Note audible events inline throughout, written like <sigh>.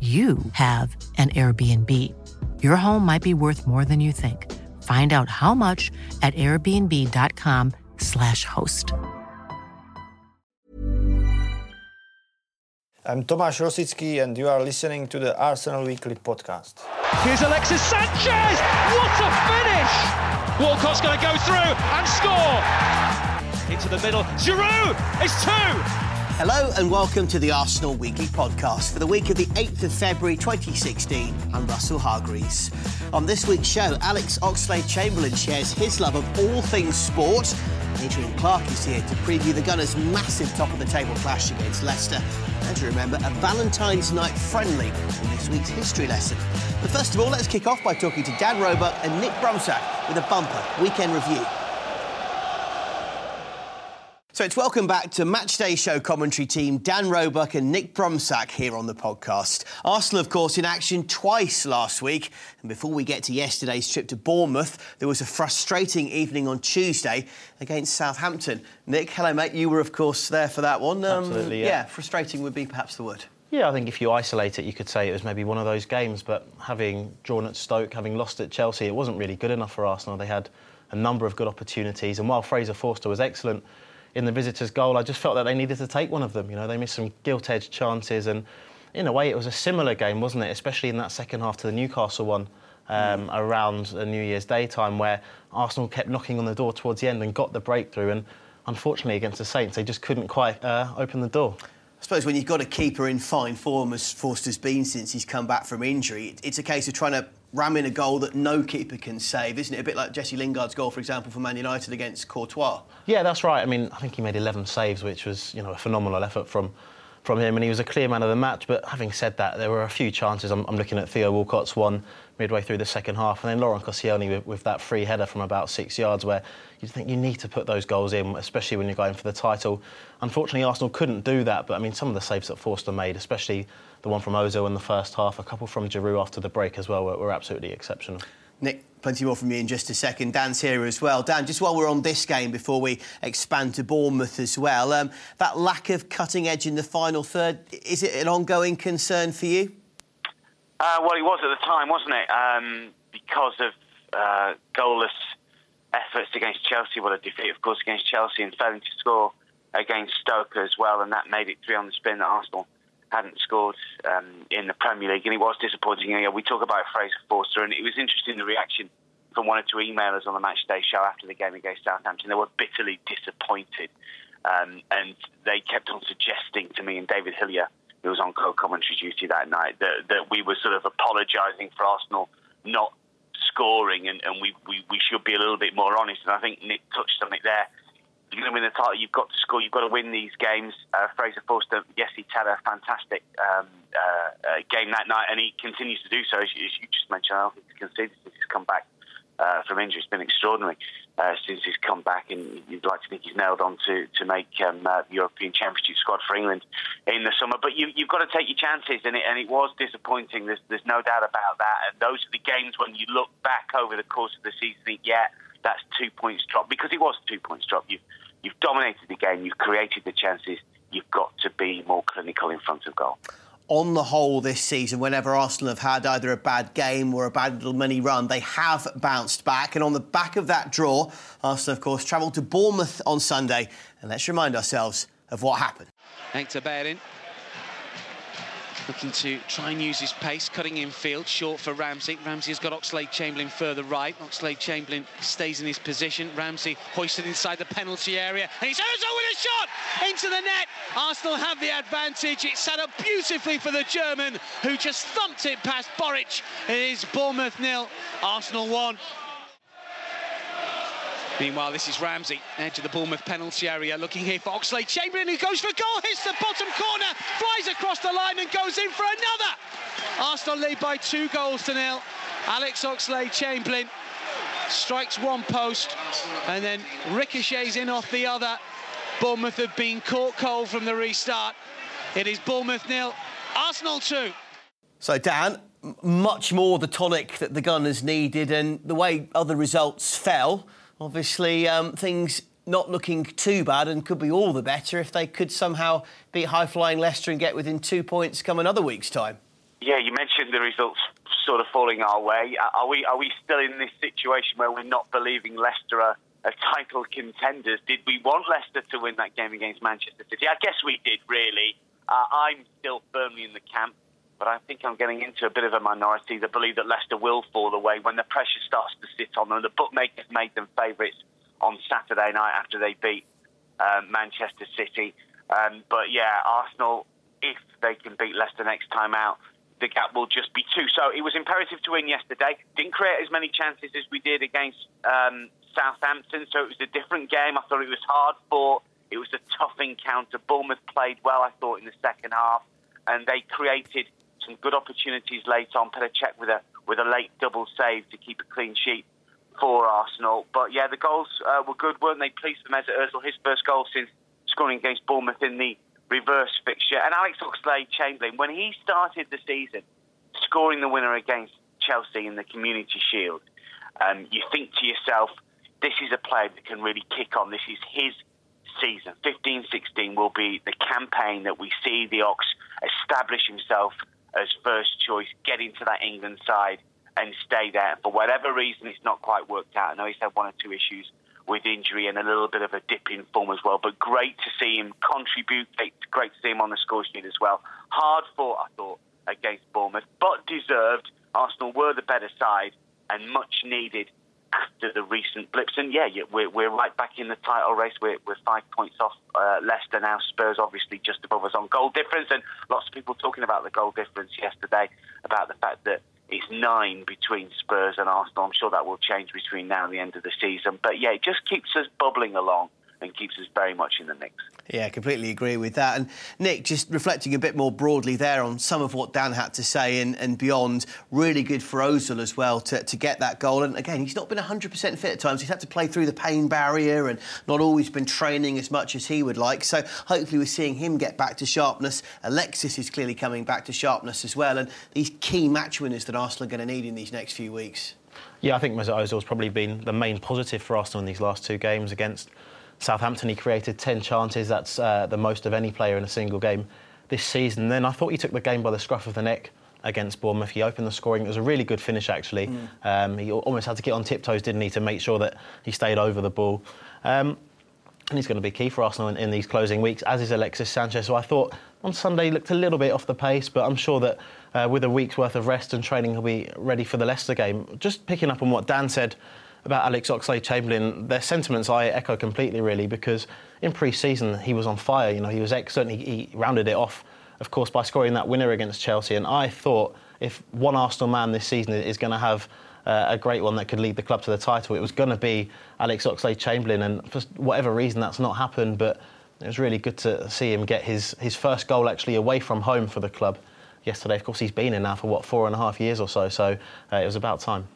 you have an Airbnb. Your home might be worth more than you think. Find out how much at airbnb.com/slash host. I'm Tomáš Rosický, and you are listening to the Arsenal Weekly podcast. Here's Alexis Sanchez. What a finish! Walcott's going to go through and score. Into the middle. Giroud is two. Hello and welcome to the Arsenal Weekly Podcast for the week of the 8th of February 2016. I'm Russell Hargreaves. On this week's show, Alex Oxlade Chamberlain shares his love of all things sport. Adrian Clarke is here to preview the Gunners' massive top of the table clash against Leicester and to remember a Valentine's night friendly in this week's history lesson. But first of all, let's kick off by talking to Dan Roebuck and Nick Brumsack with a bumper weekend review. So it's welcome back to Matchday Show commentary team Dan Roebuck and Nick Bromsack here on the podcast. Arsenal, of course, in action twice last week. And before we get to yesterday's trip to Bournemouth, there was a frustrating evening on Tuesday against Southampton. Nick, hello, mate. You were, of course, there for that one. Um, Absolutely, yeah. yeah. frustrating would be perhaps the word. Yeah, I think if you isolate it, you could say it was maybe one of those games. But having drawn at Stoke, having lost at Chelsea, it wasn't really good enough for Arsenal. They had a number of good opportunities. And while Fraser Forster was excellent, in the visitors' goal, I just felt that they needed to take one of them. You know, they missed some gilt-edged chances, and in a way, it was a similar game, wasn't it? Especially in that second half to the Newcastle one. Um, around New Year's Day time, where Arsenal kept knocking on the door towards the end and got the breakthrough. And unfortunately, against the Saints, they just couldn't quite uh, open the door. I suppose when you've got a keeper in fine form, as Forster's been since he's come back from injury, it's a case of trying to ram in a goal that no keeper can save, isn't it? A bit like Jesse Lingard's goal, for example, for Man United against Courtois. Yeah, that's right. I mean, I think he made 11 saves, which was you know a phenomenal effort from from him, and he was a clear man of the match. But having said that, there were a few chances. I'm, I'm looking at Theo Walcott's one midway through the second half, and then Laurent Koscielny with, with, that free header from about six yards, where you think you need to put those goals in, especially when you're going for the title. Unfortunately, Arsenal couldn't do that. But I mean, some of the saves that Forster made, especially the one from Ozil in the first half, a couple from Giroud after the break as well, were, were absolutely exceptional. Nick, plenty more from you in just a second. Dan's here as well. Dan, just while we're on this game, before we expand to Bournemouth as well, um, that lack of cutting edge in the final third, is it an ongoing concern for you? Uh, well, it was at the time, wasn't it? Um, because of uh, goalless efforts against Chelsea, well, a defeat, of course, against Chelsea and failing to score against Stoke as well, and that made it three on the spin that Arsenal hadn't scored um, in the Premier League, and it was disappointing. You know, we talk about Fraser Forster, and it was interesting the reaction from one or two emailers on the match day show after the game against Southampton. They were bitterly disappointed, um, and they kept on suggesting to me and David Hillier, who was on co-commentary duty that night, that, that we were sort of apologising for Arsenal not scoring, and, and we, we, we should be a little bit more honest. And I think Nick touched on it there you're going to win the title, you've got to score, you've got to win these games. Uh, Fraser Forster, yes, he had a fantastic um, uh, uh, game that night, and he continues to do so, as you, as you just mentioned. I don't think he's conceded since he's come back uh, from injury. It's been extraordinary uh, since he's come back, and you'd like to think he's nailed on to, to make um, uh, the European Championship squad for England in the summer. But you, have got to take your chances, and it, and it was disappointing. There's, there's no doubt about that. And those are the games when you look back over the course of the season, yeah, that's two points drop because it was two points drop. You've you've dominated the game, you've created the chances. You've got to be more clinical in front of goal. On the whole, this season, whenever Arsenal have had either a bad game or a bad little mini run, they have bounced back. And on the back of that draw, Arsenal, of course, travelled to Bournemouth on Sunday. And let's remind ourselves of what happened. Thanks Hector Bellerin looking to try and use his pace, cutting in field, short for Ramsey. Ramsey has got Oxlade Chamberlain further right. Oxlade Chamberlain stays in his position. Ramsey hoisted inside the penalty area, and he's Ozil with a shot into the net. Arsenal have the advantage. It's set up beautifully for the German, who just thumped it past Boruc. It is Bournemouth nil, Arsenal one. Meanwhile, this is Ramsey, edge of the Bournemouth penalty area, looking here for Oxlade Chamberlain, who goes for goal, hits the bottom corner, flies across the line and goes in for another. Arsenal lead by two goals to nil. Alex Oxlade Chamberlain strikes one post and then ricochets in off the other. Bournemouth have been caught cold from the restart. It is Bournemouth nil, Arsenal two. So, Dan, much more the tonic that the Gunners needed, and the way other results fell obviously um, things not looking too bad and could be all the better if they could somehow beat high flying Leicester and get within two points come another week's time. Yeah, you mentioned the results sort of falling our way. Are we are we still in this situation where we're not believing Leicester are, title contenders? Did we want Leicester to win that game against Manchester City? I guess we did, really. Uh, I'm still firmly in the camp, but I think I'm getting into a bit of a minority that believe that Leicester will fall away when the pressure starts to sit on them. The bookmakers made them favourites on Saturday night after they beat um, Manchester City. Um, but yeah, Arsenal, if they can beat Leicester next time out, the gap will just be two. So it was imperative to win yesterday. Didn't create as many chances as we did against um, Southampton, so it was a different game. I thought it was hard fought. It was a tough encounter. Bournemouth played well, I thought, in the second half, and they created some good opportunities late on. Petr Cech with a with a late double save to keep a clean sheet for Arsenal. But yeah, the goals uh, were good, weren't they? Pleased for Mesut Ozil, his first goal since scoring against Bournemouth in the reverse fixture. And Alex Oxlade Chamberlain, when he started the season, scoring the winner against Chelsea in the Community Shield, um, you think to yourself, this is a player that can really kick on. This is his season. 15-16 will be the campaign that we see the Ox establish himself as first choice, get into that England side and stay there. For whatever reason, it's not quite worked out. I know he's had one or two issues with injury and a little bit of a dip in form as well. But great to see him contribute. Great to see him on the score sheet as well. Hard fought, I thought, against Bournemouth, but deserved. Arsenal were the better side and much needed after the recent blips. And yeah, we're, we're right back in the title race. We're, we're five points off uh, Leicester now. Spurs obviously just above us on goal difference. And lots of people talking about the goal difference yesterday, about the fact that it's nine between Spurs and Arsenal. I'm sure that will change between now and the end of the season. But yeah, it just keeps us bubbling along and keeps us very much in the mix. Yeah, completely agree with that. And Nick, just reflecting a bit more broadly there on some of what Dan had to say and, and beyond, really good for Ozil as well to, to get that goal. And again, he's not been 100% fit at times. He's had to play through the pain barrier and not always been training as much as he would like. So hopefully we're seeing him get back to sharpness. Alexis is clearly coming back to sharpness as well. And these key match winners that Arsenal are going to need in these next few weeks. Yeah, I think Mesut Ozil's probably been the main positive for Arsenal in these last two games against Southampton, he created 10 chances. That's uh, the most of any player in a single game this season. Then I thought he took the game by the scruff of the neck against Bournemouth. He opened the scoring. It was a really good finish, actually. Mm. Um, he almost had to get on tiptoes, didn't he, to make sure that he stayed over the ball. Um, and he's going to be key for Arsenal in, in, these closing weeks, as is Alexis Sanchez. So I thought on Sunday he looked a little bit off the pace, but I'm sure that uh, with a week's worth of rest and training, he'll be ready for the Leicester game. Just picking up on what Dan said about Alex Oxlade Chamberlain, their sentiments I echo completely, really, because in pre season he was on fire. You know, he was excellent. He, he, rounded it off, of course, by scoring that winner against Chelsea. And I thought if one Arsenal man this season is going to have uh, a great one that could lead the club to the title, it was going to be Alex Oxlade Chamberlain. And for whatever reason, that's not happened. But it was really good to see him get his, his first goal actually away from home for the club yesterday. Of course, he's been in now for what four and a half years or so, so uh, it was about time.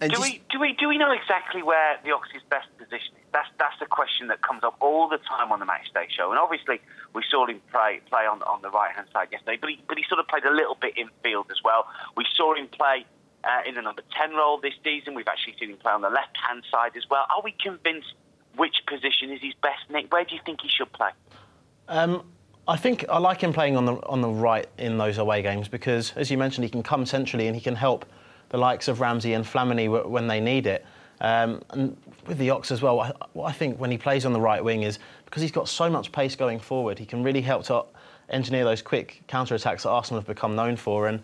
And do just... we do we do we know exactly where the Oxy's best position is? That's that's a question that comes up all the time on the matchday show. And obviously, we saw him play play on on the right hand side yesterday, but he but he sort of played a little bit in field as well. We saw him play. Uh, in the number 10 role this season. We've actually seen him play on the left hand side as well. Are we convinced which position is his best, Nick? Where do you think he should play? Um, I think I like him playing on the on the right in those away games because, as you mentioned, he can come centrally and he can help the likes of Ramsey and Flamini when they need it. Um, and with the Ox as well, what I think when he plays on the right wing is because he's got so much pace going forward, he can really help to engineer those quick counter attacks that Arsenal have become known for. And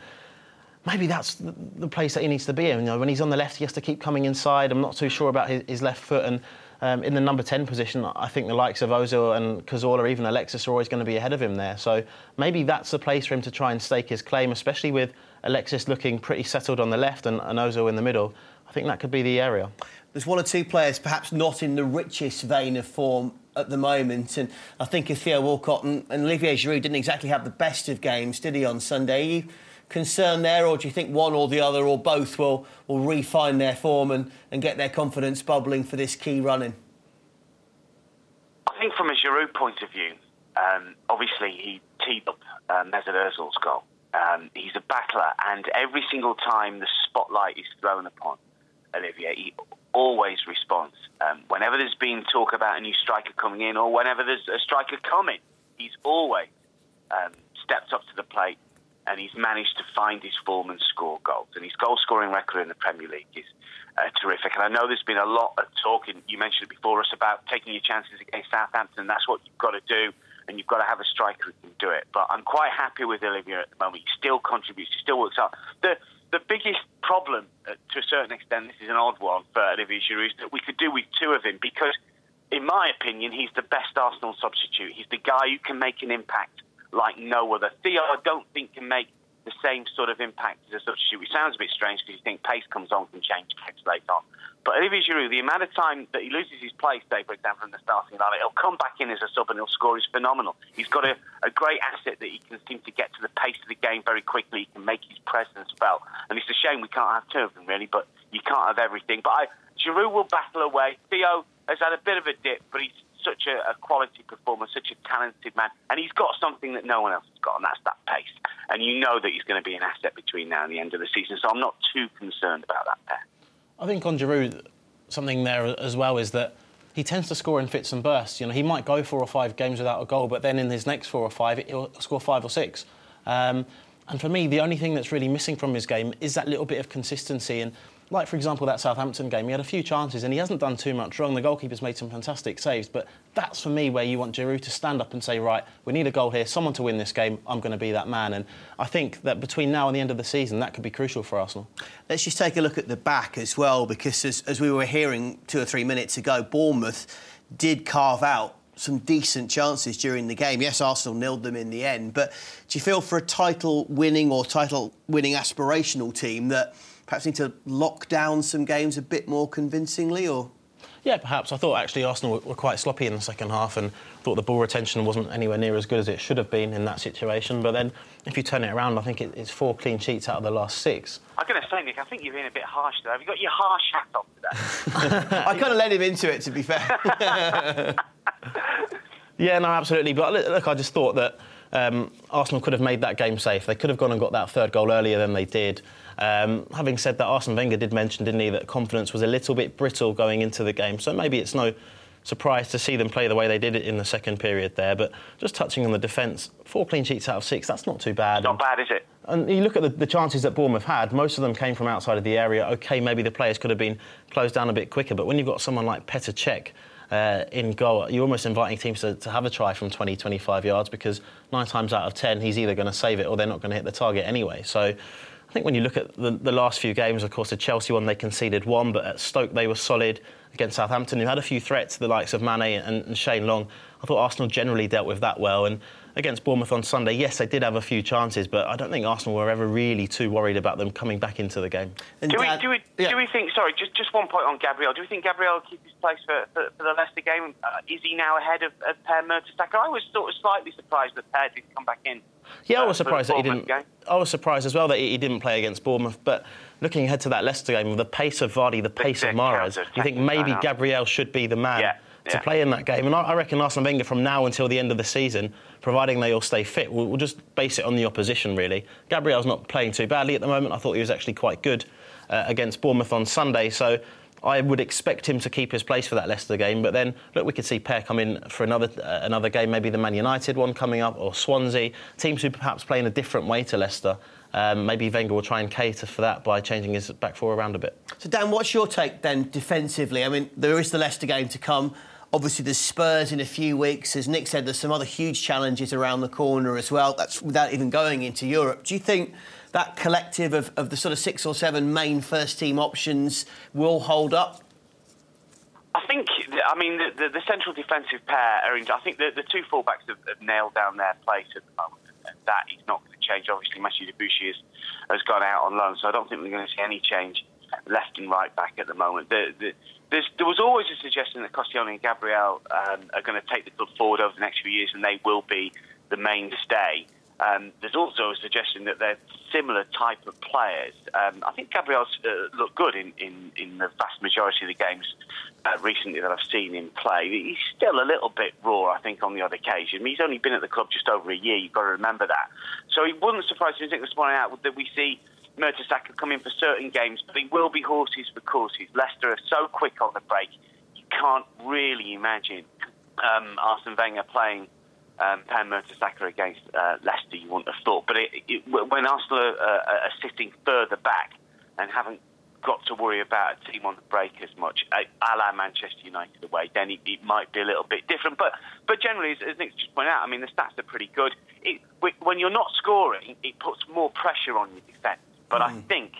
maybe that's the place that he needs to be in. You know, when he's on the left, he has to keep coming inside. I'm not too sure about his, his left foot. And um, in the number 10 position, I think the likes of Ozil and Cazorla, even Alexis, are always going to be ahead of him there. So maybe that's the place for him to try and stake his claim, especially with Alexis looking pretty settled on the left and, and Ozil in the middle. I think that could be the area. There's one or two players perhaps not in the richest vein of form at the moment, and I think if Theo Walcott and, and Olivier Giroud didn't exactly have the best of games, did he, on Sunday? you concern there, or do you think one or the other or both will, will refine their form and, and get their confidence bubbling for this key running? I think from a Giroud point of view, um, obviously he teed up uh, Mesut Ozil's goal. Um, he's a battler, and every single time the spotlight is thrown upon Olivier, he always responds. Um, whenever there's been talk about a new striker coming in, or whenever there's a striker coming, he's always um, stepped up to the plate and he's managed to find his form and score goals. And his goal scoring record in the Premier League is uh, terrific. And I know there's been a lot of talk, and you mentioned it before us, about taking your chances against Southampton. That's what you've got to do, and you've got to have a striker who can do it. But I'm quite happy with Olivier at the moment. He still contributes, he still works out. The, the biggest problem, uh, to a certain extent, this is an odd one for Olivier Giroud, that we could do with two of him because, in my opinion, he's the best Arsenal substitute. He's the guy who can make an impact like no other. Theo, I don't think can make the same sort of impact as a substitute, which sounds a bit strange because you think pace comes on, can change pace later on. But Olivier Giroud, the amount of time that he loses his place, say, for example, in the starting lineup, he'll come back in as a sub and he'll score is phenomenal. He's got a, a great asset that he can seem to get to the pace of the game very quickly. He can make his presence felt. And it's a shame we can't have two of them, really, but you can't have everything. But I, Giroud will battle away. Theo has had a bit of a dip, but he's such a, a, quality performer, such a talented man, and he's got something that no one else has got, and that's that pace. And you know that he's going to be an asset between now and the end of the season, so I'm not too concerned about that pair. I think on Giroud, something there as well is that he tends to score in fits and bursts. You know, he might go four or five games without a goal, but then in his next four or five, he'll score five or six. Um, and for me, the only thing that's really missing from his game is that little bit of consistency. And like for example that Southampton game, he had a few chances and he hasn't done too much wrong. The goalkeeper's made some fantastic saves, but that's for me where you want Giroud to stand up and say, right, we need a goal here, someone to win this game. I'm going to be that man. And I think that between now and the end of the season, that could be crucial for Arsenal. Let's just take a look at the back as well, because as, as we were hearing two or three minutes ago, Bournemouth did carve out some decent chances during the game. Yes, Arsenal nilled them in the end, but do you feel for a title winning or title winning aspirational team that perhaps need to lock down some games a bit more convincingly, or? Yeah, perhaps. I thought actually Arsenal were quite sloppy in the second half and thought the ball retention wasn't anywhere near as good as it should have been in that situation. But then, if you turn it around, I think it's four clean sheets out of the last six. I'm going to say, Nick, I think you're being a bit harsh there. Have you got your harsh hat on today? <laughs> I kind of led him into it, to be fair. <laughs> yeah, no, absolutely. But look, I just thought that um, Arsenal could have made that game safe. They could have gone and got that third goal earlier than they did. Um, having said that, Arsene Wenger did mention, didn't he, that confidence was a little bit brittle going into the game. So maybe it's no surprise to see them play the way they did it in the second period there. But just touching on the defence, four clean sheets out of six, that's not too bad. Not and, bad, is it? And you look at the, the, chances that Bournemouth had, most of them came from outside of the area. OK, maybe the players could have been closed down a bit quicker, but when you've got someone like Petr Cech, uh, in goal, you're almost inviting teams to, to, have a try from 20, 25 yards because nine times out of ten, he's either going to save it or they're not going to hit the target anyway. So think when you look at the, the, last few games, of course, the Chelsea one, they conceded one, but at Stoke they were solid against Southampton, who had a few threats, the likes of Mane and, and Shane Long. I thought Arsenal generally dealt with that well. And against Bournemouth on Sunday, yes, they did have a few chances, but I don't think Arsenal were ever really too worried about them coming back into the game. do, we, do, we, yeah. do we think, sorry, just, just one point on Gabriel. Do we think Gabriel will keep his place for, for, for the Leicester game? Uh, is he now ahead of, of Per Mertesacker? I was sort of slightly surprised that Per didn't come back in. Yeah, I was surprised that he didn't. Game. I was surprised as well that he, didn't play against Bournemouth, but looking ahead to that Leicester game with the pace of Vardy, the pace the, of Mahrez, you think maybe Gabriel should be the man yeah, yeah. to play in that game? And I, I reckon Arsene Wenger from now until the end of the season providing they all stay fit. We'll, we'll, just base it on the opposition, really. Gabriel's not playing too badly at the moment. I thought he was actually quite good uh, against Bournemouth on Sunday, so I would expect him to keep his place for that Leicester game. But then, look, we could see Per come in for another uh, another game, maybe the Man United one coming up, or Swansea. Teams who perhaps play in a different way to Leicester. Um, maybe Wenger will try and cater for that by changing his back four around a bit. So, Dan, what's your take then defensively? I mean, there is the Leicester game to come. Obviously, there's Spurs in a few weeks. As Nick said, there's some other huge challenges around the corner as well. That's without even going into Europe. Do you think that collective of, of the sort of six or seven main first team options will hold up? I think, I mean, the, the, the central defensive pair are. In, I think the, the two fullbacks have, have nailed down their place at the moment. And that is not going to change. Obviously, Mathieu Debuchy has, has gone out on loan, so I don't think we're going to see any change left and right back at the moment. The, the, there was always a suggestion that Koscielny and Gabriel um, are going to take the club forward over the next few years, and they will be the mainstay. Um, there's also a suggestion that they're similar type of players. Um, I think Gabriel's uh, looked good in, in, in, the vast majority of the games uh, recently that I've seen him play. He's still a little bit raw, I think, on the odd occasion. He's only been at the club just over a year. You've got to remember that. So it wouldn't surprise me. I this morning out that we see Mertesacker come in for certain games, but it will be horses for courses. Leicester are so quick on the break, you can't really imagine um, Arsene Wenger playing um, Per Mertesacker against uh, Leicester, you wouldn't have thought. But it, it, when Arsenal are, uh, are, sitting further back and haven't got to worry about a team on the break as much, a, la Manchester United away, then it, it, might be a little bit different. But but generally, as, as Nick just pointed out, I mean, the stats are pretty good. It, when you're not scoring, it puts more pressure on your defence. But mm. I think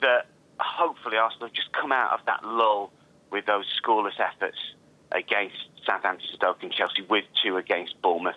that hopefully Arsenal have just come out of that lull with those scoreless efforts against Southampton, Stoke, and Chelsea, with two against Bournemouth,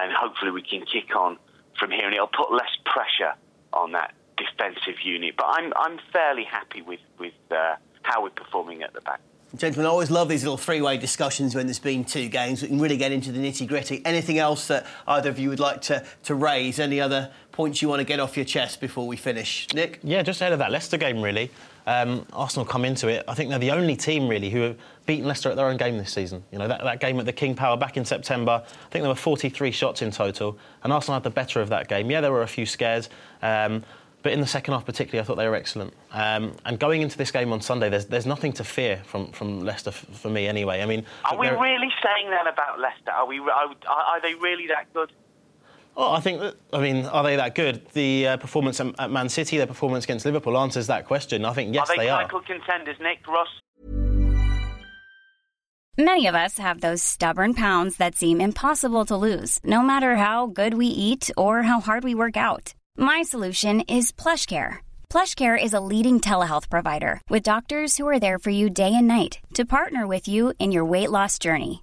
and hopefully we can kick on from here, and it'll put less pressure on that defensive unit. But I'm I'm fairly happy with with uh, how we're performing at the back. Gentlemen, I always love these little three-way discussions when there's been two games. We can really get into the nitty-gritty. Anything else that either of you would like to, to raise? Any other points you want to get off your chest before we finish? Nick? Yeah, just ahead of that Leicester game, really. Um, Arsenal come into it. I think they're the only team, really, who have beaten Leicester at their own game this season. You know, that, that game at the King Power back in September, I think there were 43 shots in total, and Arsenal had the better of that game. Yeah, there were a few scares. Um, but in the second half, particularly, I thought they were excellent. Um, and going into this game on Sunday, there's, there's nothing to fear from, from Leicester f- for me, anyway. I mean, are we really saying that about Leicester? Are we? Are, are they really that good? Oh, I think that, I mean, are they that good? The uh, performance at Man City, their performance against Liverpool answers that question. I think, yes, are they, they are. title contenders, Nick Ross? Many of us have those stubborn pounds that seem impossible to lose, no matter how good we eat or how hard we work out. My solution is PlushCare. PlushCare is a leading telehealth provider with doctors who are there for you day and night to partner with you in your weight loss journey.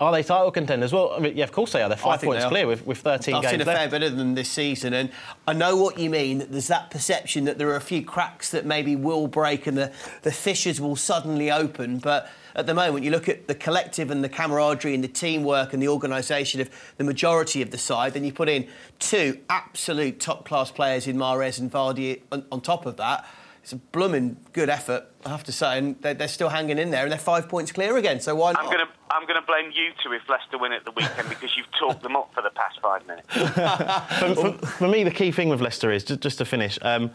Are they title contenders? Well, I mean, yeah, of course they are. They're five points clear with, with 13 I've games seen a left. fair bit of them this season, and I know what you mean. There's that perception that there are a few cracks that maybe will break and the, the fissures will suddenly open, but at the moment, you look at the collective and the camaraderie and the teamwork and the organisation of the majority of the side, then you put in two absolute top class players in Mahrez and Vardy on, on top of that. It's a blooming good effort, I have to say, and they're, they're, still hanging in there, and they're five points clear again. So why not? I'm going to I'm going to blame you two if Leicester win at the weekend because you've talked them up for the past five minutes. <laughs> for, for, for, me, the key thing with Leicester is just, just to finish. Um,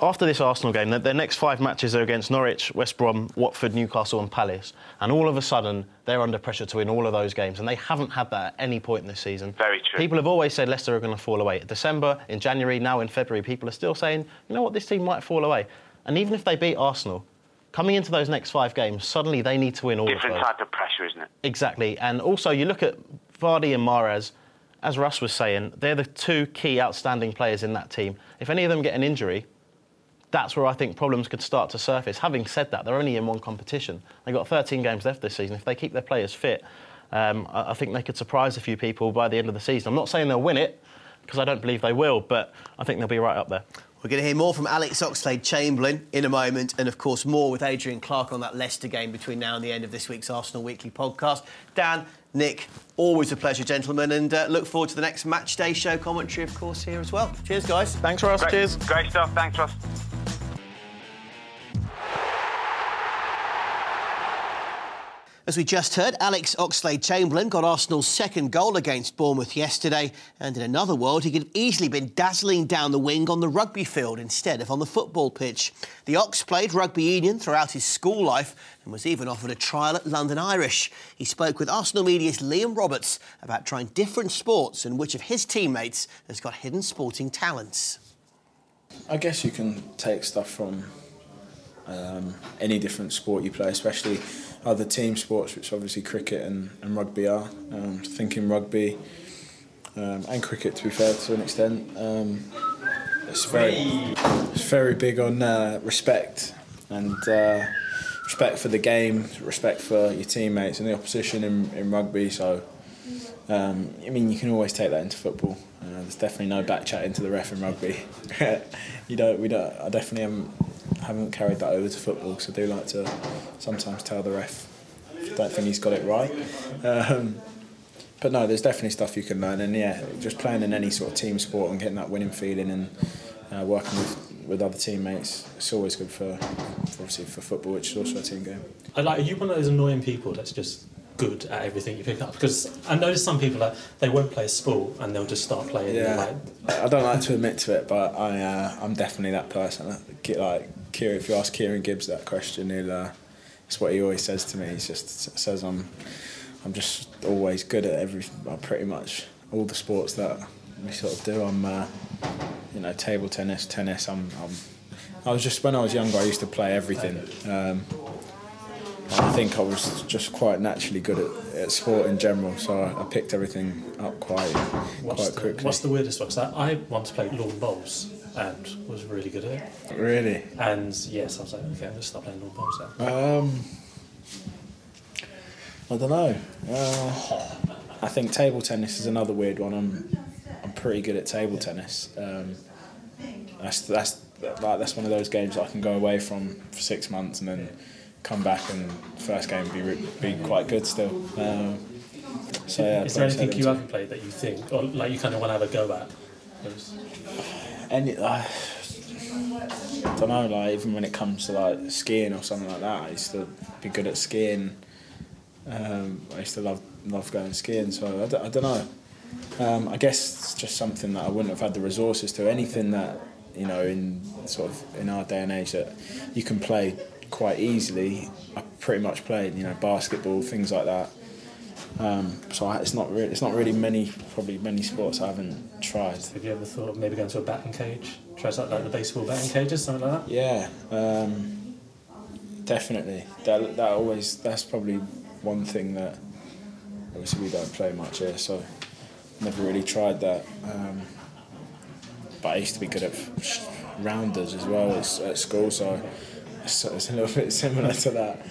after this Arsenal game, their, their next five matches are against Norwich, West Brom, Watford, Newcastle, and Palace. And all of a sudden, they're under pressure to win all of those games, and they haven't had that at any point in this season. Very true. People have always said Leicester are going to fall away. December, in January, now in February, people are still saying, you know what, this team might fall away. And even if they beat Arsenal, coming into those next five games, suddenly they need to win all Different of those. type of pressure, isn't it? Exactly. And also, you look at Vardy and Mahrez, as Russ was saying, they're the two key outstanding players in that team. If any of them get an injury, that's where I think problems could start to surface. Having said that, they're only in one competition. They've got 13 games left this season. If they keep their players fit, um, I, I think they could surprise a few people by the end of the season. I'm not saying they'll win it, because I don't believe they will, but I think they'll be right up there. We're going to hear more from Alex Oxlade Chamberlain in a moment, and of course, more with Adrian Clarke on that Leicester game between now and the end of this week's Arsenal Weekly podcast. Dan, Nick, always a pleasure, gentlemen, and uh, look forward to the next match day show commentary, of course, here as well. Cheers, guys. Thanks, Ross. Great, Cheers. Great stuff. Thanks, Ross. As we just heard, Alex Oxlade Chamberlain got Arsenal's second goal against Bournemouth yesterday, and in another world, he could have easily been dazzling down the wing on the rugby field instead of on the football pitch. The Ox played rugby union throughout his school life and was even offered a trial at London Irish. He spoke with Arsenal Media's Liam Roberts about trying different sports and which of his teammates has got hidden sporting talents. I guess you can take stuff from um, any different sport you play, especially other team sports, which obviously cricket and, and rugby are. Um, thinking rugby um, and cricket, to be fair, to an extent, um, it's very, it's very big on uh, respect and uh, respect for the game, respect for your teammates and the opposition in, in rugby. So, um, I mean, you can always take that into football. Uh, there's definitely no back chat into the ref in rugby. <laughs> you don't. We don't. I definitely haven't haven't carried that over to football because I do like to sometimes tell the ref I don't think he's got it right. Um, but no, there's definitely stuff you can learn, and yeah, just playing in any sort of team sport and getting that winning feeling and uh, working with, with other teammates, it's always good for, for obviously for football, which is also a team game. I like. Are you one of those annoying people that's just good at everything you pick up? Because I notice some people like they won't play a sport and they'll just start playing. Yeah, Like, I don't like to admit to it, but I uh, I'm definitely that person. Like Kieran, if you ask Kieran Gibbs that question, he'll. Uh, it's what he always says to me. He just says I'm I'm just always good at every pretty much all the sports that we sort of do. I'm uh, you know table tennis, tennis. I'm, I'm I was just when I was younger, I used to play everything. Um, I think I was just quite naturally good at, at sport in general, so I, I picked everything up quite what's, quite the, quickly. what's the weirdest one? 'Cause I, I once played lawn bowls and was really good at it. Really? And yes, I was like, okay, I'm going to stop playing lawn bowls now. Um, I don't know. Uh, I think table tennis is another weird one. I'm I'm pretty good at table tennis. Um, that's that's like that's one of those games that I can go away from for six months and then come back and first game be be quite good still. Um, so yeah, Is there anything you haven't played that you think, or like you kind of want to have a go at? Any, uh, I don't know. Like even when it comes to like skiing or something like that, I used to be good at skiing. Um, I used to love love going skiing, so I, d- I don't know. Um, I guess it's just something that I wouldn't have had the resources to. Anything that you know, in sort of in our day and age, that you can play quite easily. I pretty much played, you know, basketball, things like that. Um, so I, it's not really, it's not really many, probably many sports I haven't tried. Have you ever thought of maybe going to a batting cage? Try something like the baseball batting cages, something like that? Yeah, um, definitely. That that always that's probably one thing that obviously we don't play much here, so never really tried that. Um, but I used to be good at rounders as well as, at school, so it's, it's a little <laughs> bit similar to that.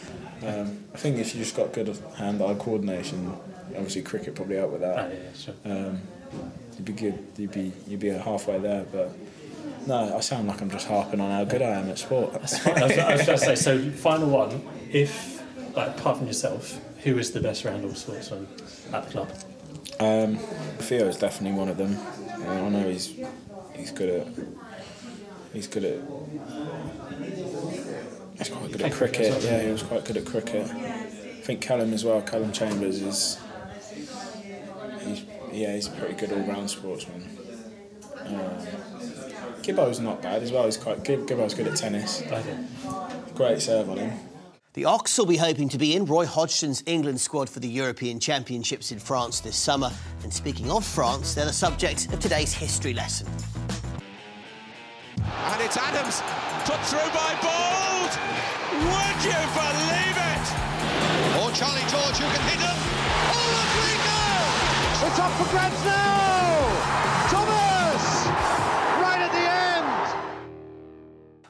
Um, I think if you just got good hand-eye coordination, obviously cricket probably helped with that. Ah, yeah, sure. Um, you'd be good. You'd be you'd be halfway there, but no, I sound like I'm just harping on how good I am at sport. <laughs> I was, I was going to say, so final one, if, like, apart from yourself, who is the best round-all sportsman at the club? Um, Theo is definitely one of them. Uh, I know he's he's good at he's good at he's quite good at cricket. Yeah, he was quite good at cricket. I think Callum as well. Callum Chambers is he's, yeah he's a pretty good all-round sportsman. Um, Gibbo's not bad as well. He's quite good. Gibbo's good at tennis. Great serve on him. The Ox will be hoping to be in Roy Hodgson's England squad for the European Championships in France this summer. And speaking of France, they're the subject of today's history lesson. And it's Adams, put through by Bould. Would you believe it? Or Charlie George who can hit him. Oh, lovely goal! It's up for grabs now!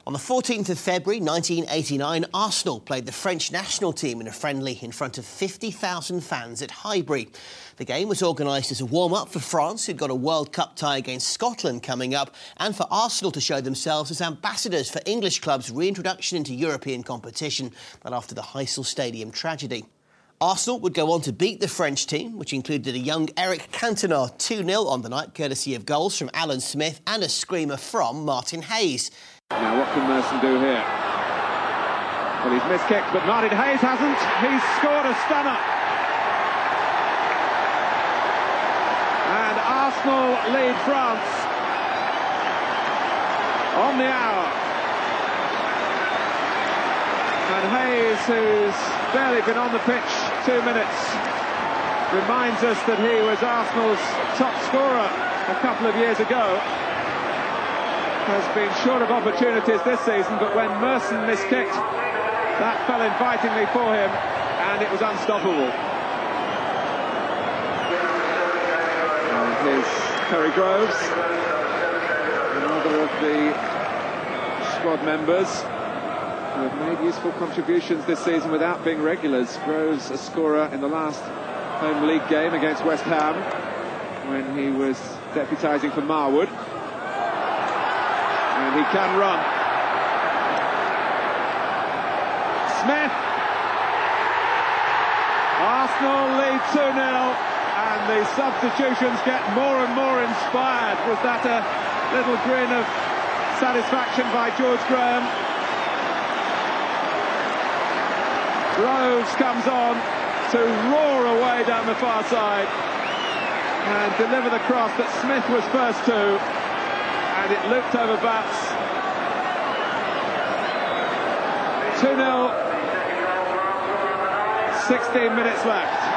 On the 14th of February 1989, Arsenal played the French national team in a friendly in front of 50,000 fans at Highbury. The game was organised as a warm up for France, who'd got a World Cup tie against Scotland coming up, and for Arsenal to show themselves as ambassadors for English clubs' reintroduction into European competition, but after the Heysel Stadium tragedy. Arsenal would go on to beat the French team, which included a young Eric Cantona 2 0 on the night, courtesy of goals from Alan Smith and a screamer from Martin Hayes. Now, what can Merson do here? Well, he's missed kicked, but Martin Hayes hasn't. He's scored a stunner. And Arsenal lead France on the hour. And Hayes, who's barely been on the pitch two minutes, reminds us that he was Arsenal's top scorer a couple of years ago has been short of opportunities this season, but when Merson miskicked, that fell invitingly for him, and it was unstoppable. And here's Terry Groves, another of the squad members who have made useful contributions this season without being regulars. Groves, a scorer in the last home league game against West Ham, when he was deputising for Marwood he can run. Smith. Arsenal lead 2-0 and the substitutions get more and more inspired. Was that a little grin of satisfaction by George Graham? Groves comes on to roar away down the far side and deliver the cross that Smith was first to and it looked over bats. 2-0, 16 minutes left.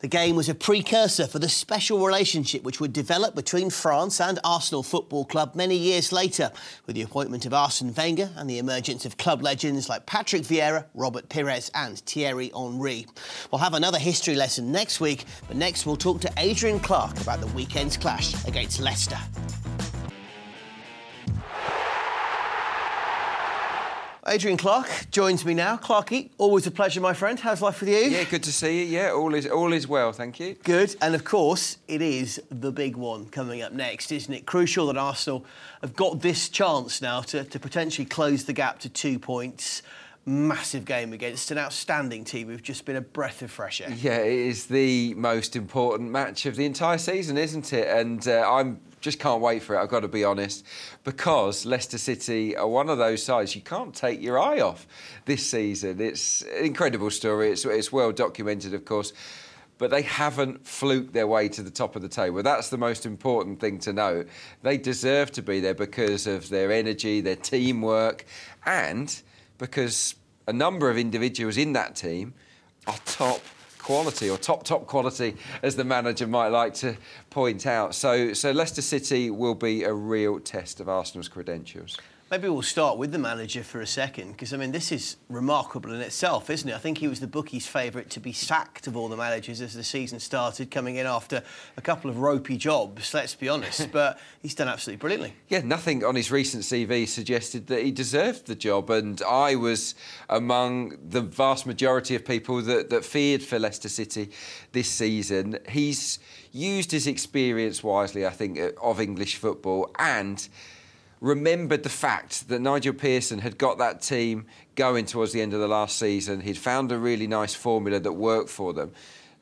The game was a precursor for the special relationship which would develop between France and Arsenal Football Club many years later, with the appointment of Arsene Wenger and the emergence of club legends like Patrick Vieira, Robert Pires, and Thierry Henry. We'll have another history lesson next week, but next we'll talk to Adrian Clarke about the weekend's clash against Leicester. Adrian Clarke joins me now. Clarkey, always a pleasure, my friend. How's life with you? Yeah, good to see you. Yeah, all is all is well, thank you. Good, and of course, it is the big one coming up next, isn't it? Crucial that Arsenal have got this chance now to, to potentially close the gap to two points. Massive game against an outstanding team who've just been a breath of fresh air. Yeah, it is the most important match of the entire season, isn't it? And uh, I'm just can't wait for it, I've got to be honest, because Leicester City are one of those sides you can't take your eye off this season. It's an incredible story, it's, it's well documented, of course. But they haven't fluked their way to the top of the table. That's the most important thing to note. They deserve to be there because of their energy, their teamwork, and because a number of individuals in that team are top quality or top top quality as the manager might like to point out. So so Leicester City will be a real test of Arsenal's credentials Maybe we'll start with the manager for a second, because I mean, this is remarkable in itself, isn't it? I think he was the bookies' favourite to be sacked of all the managers as the season started, coming in after a couple of ropey jobs, let's be honest. <laughs> but he's done absolutely brilliantly. Yeah, nothing on his recent CV suggested that he deserved the job, and I was among the vast majority of people that, that feared for Leicester City this season. He's used his experience wisely, I think, of English football and remembered the fact that Nigel Pearson had got that team going towards the end of the last season. He'd found a really nice formula that worked for them.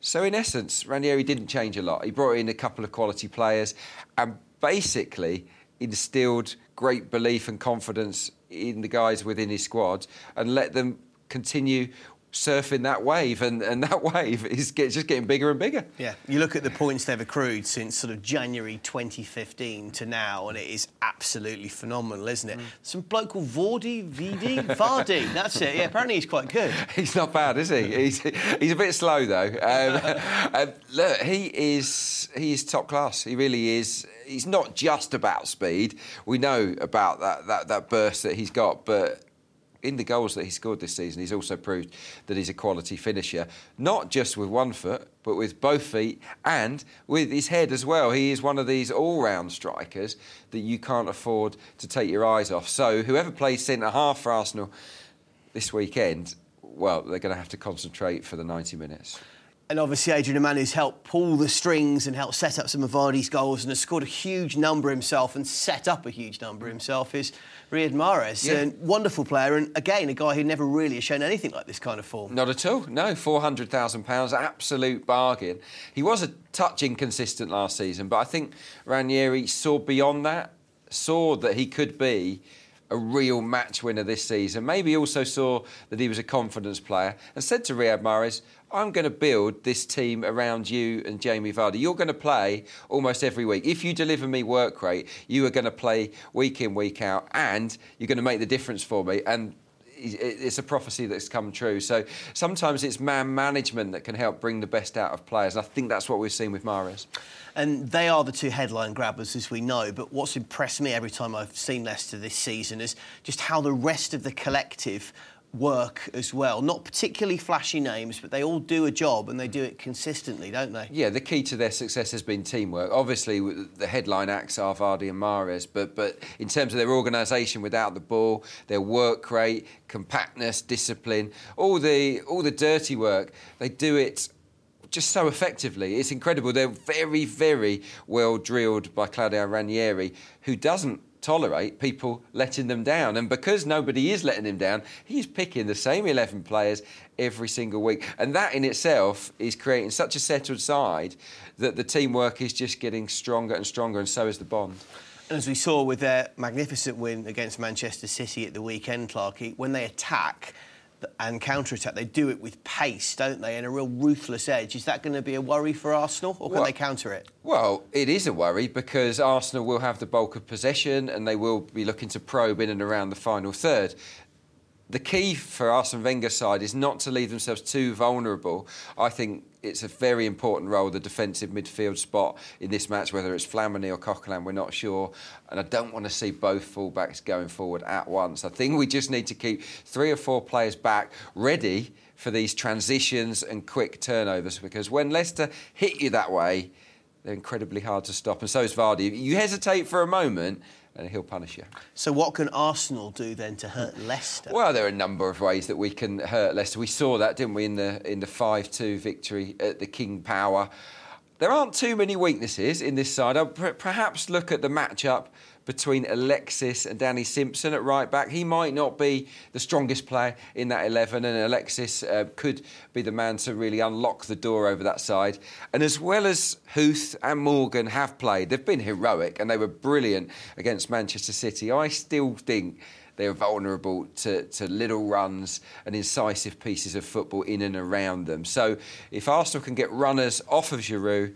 So, in essence, Ranieri didn't change a lot. He brought in a couple of quality players and basically instilled great belief and confidence in the guys within his squad and let them continue surfing that wave, and, and that <laughs> wave is get, just getting bigger and bigger. Yeah, you look at the points they've accrued since sort of January 2015 to now, and it is absolutely phenomenal, isn't it? Mm. Some bloke called Vardy, Vd, Vardy, that's it. Yeah, apparently he's quite good. <laughs> He's not bad, is he? He's, he's a bit slow though. Um, <laughs> uh, look, he is he is top class. He really is. He's not just about speed. We know about that that, that burst that he's got, but in the goals that he scored this season, he's also proved that he's a quality finisher, not just with one foot, but with both feet and with his head as well. He is one of these all round strikers that you can't afford to take your eyes off. So, whoever plays centre half for Arsenal this weekend, well, they're going to have to concentrate for the 90 minutes. And obviously, Adrian Amanu helped pull the strings and helped set up some of Vardy's goals and has scored a huge number himself and set up a huge number himself. Is Riyad Mahrez, yeah. a wonderful player, and again, a guy who never really has shown anything like this kind of form. Not at all. No, £400,000, absolute bargain. He was a touch inconsistent last season, but I think Ranieri saw beyond that, saw that he could be a real match winner this season. Maybe also saw that he was a confidence player and said to Riyad Mahrez, I'm going to build this team around you and Jamie Vardy. You're going to play almost every week. If you deliver me work rate, you are going to play week in, week out, and you're going to make the difference for me. And it's a prophecy that's come true. So sometimes it's man management that can help bring the best out of players. And I think that's what we've seen with Mahrez. And they are the two headline grabbers, as we know. But what's impressed me every time I've seen Leicester this season is just how the rest of the collective work as well. Not particularly flashy names, but they all do a job and they do it consistently, don't they? Yeah, the key to their success has been teamwork. Obviously, the headline acts are Vardy and Mahrez, but but in terms of their organisation without the ball, their work rate, compactness, discipline, all the all the dirty work, they do it just so effectively. It's incredible. They're very, very well drilled by Claudio Ranieri, who doesn't tolerate people letting them down. And because nobody is letting him down, he's picking the same 11 players every single week. And that in itself is creating such a settled side that the teamwork is just getting stronger and stronger, and so is the bond. And as we saw with their magnificent win against Manchester City at the weekend, Clarky, when they attack, and counter attack. They do it with pace, don't they, and a real ruthless edge. Is that going to be a worry for Arsenal, or can well, they counter it? Well, it is a worry because Arsenal will have the bulk of possession and they will be looking to probe in and around the final third the key for Arsene Wenger's side is not to leave themselves too vulnerable. I think it's a very important role, the defensive midfield spot in this match, whether it's Flamini or Coquelin, we're not sure. And I don't want to see both fullbacks going forward at once. I think we just need to keep three or four players back ready for these transitions and quick turnovers because when Leicester hit you that way, they're incredibly hard to stop. And so is Vardy. You hesitate for a moment, and he'll punish you. So, what can Arsenal do then to hurt Leicester? Well, there are a number of ways that we can hurt Leicester. We saw that, didn't we, in the in the five two victory at the King Power. There aren't too many weaknesses in this side. I'll perhaps look at the matchup between Alexis and Danny Simpson at right back. He might not be the strongest player in that 11, and Alexis uh, could be the man to really unlock the door over that side. And as well as Huth and Morgan have played, they've been heroic and they were brilliant against Manchester City. I still think they're vulnerable to, to little runs and incisive pieces of football in and around them. So if Arsenal can get runners off of Giroud,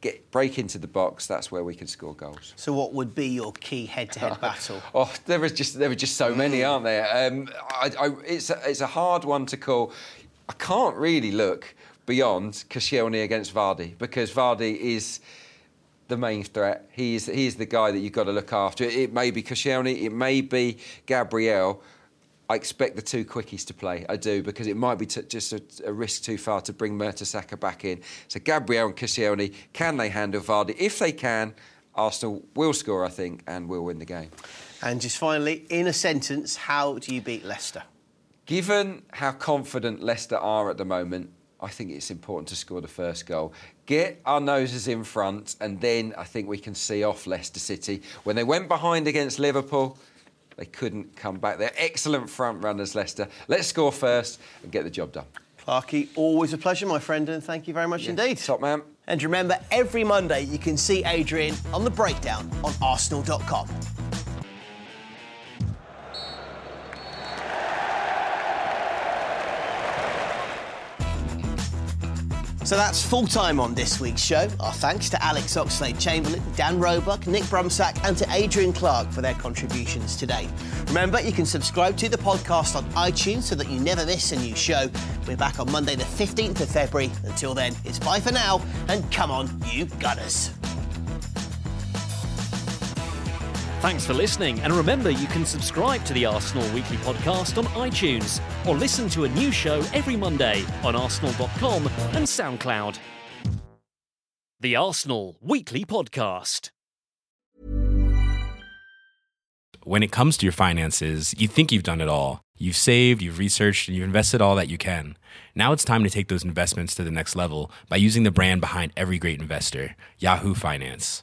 get break into the box, that's where we can score goals. So, what would be your key head-to-head <laughs> battle? Oh, there is just there are just so many, aren't there? Um, I, I, it's a, it's a hard one to call. I can't really look beyond Koscielny against Vardy because Vardy is the main threat. He is he is the guy that you've got to look after. It may be Koscielny, it may be Gabriel I expect the two quickies to play. I do because it might be t- just a, a, risk too far to bring Mertesacker back in. So Gabriel and Koscielny, can they handle Vardy? If they can, Arsenal will score, I think, and will win the game. And just finally, in a sentence, how do you beat Leicester? Given how confident Leicester are at the moment, I think it's important to score the first goal. Get our noses in front, and then I think we can see off Leicester City. When they went behind against Liverpool, they couldn't come back. They're excellent front runners, Leicester. Let's score first and get the job done. Clarky, always a pleasure, my friend, and thank you very much yeah, indeed. Top man. And remember, every Monday you can see Adrian on the breakdown on Arsenal.com. So that's full time on this week's show. Our thanks to Alex Oxlade Chamberlain, Dan Roebuck, Nick Brumsack, and to Adrian Clarke for their contributions today. Remember, you can subscribe to the podcast on iTunes so that you never miss a new show. We're back on Monday, the 15th of February. Until then, it's bye for now, and come on, you Gunners. Thanks for listening, and remember you can subscribe to the Arsenal Weekly Podcast on iTunes or listen to a new show every Monday on arsenal.com and SoundCloud. The Arsenal Weekly Podcast. When it comes to your finances, you think you've done it all. You've saved, you've researched, and you've invested all that you can. Now it's time to take those investments to the next level by using the brand behind every great investor, Yahoo Finance.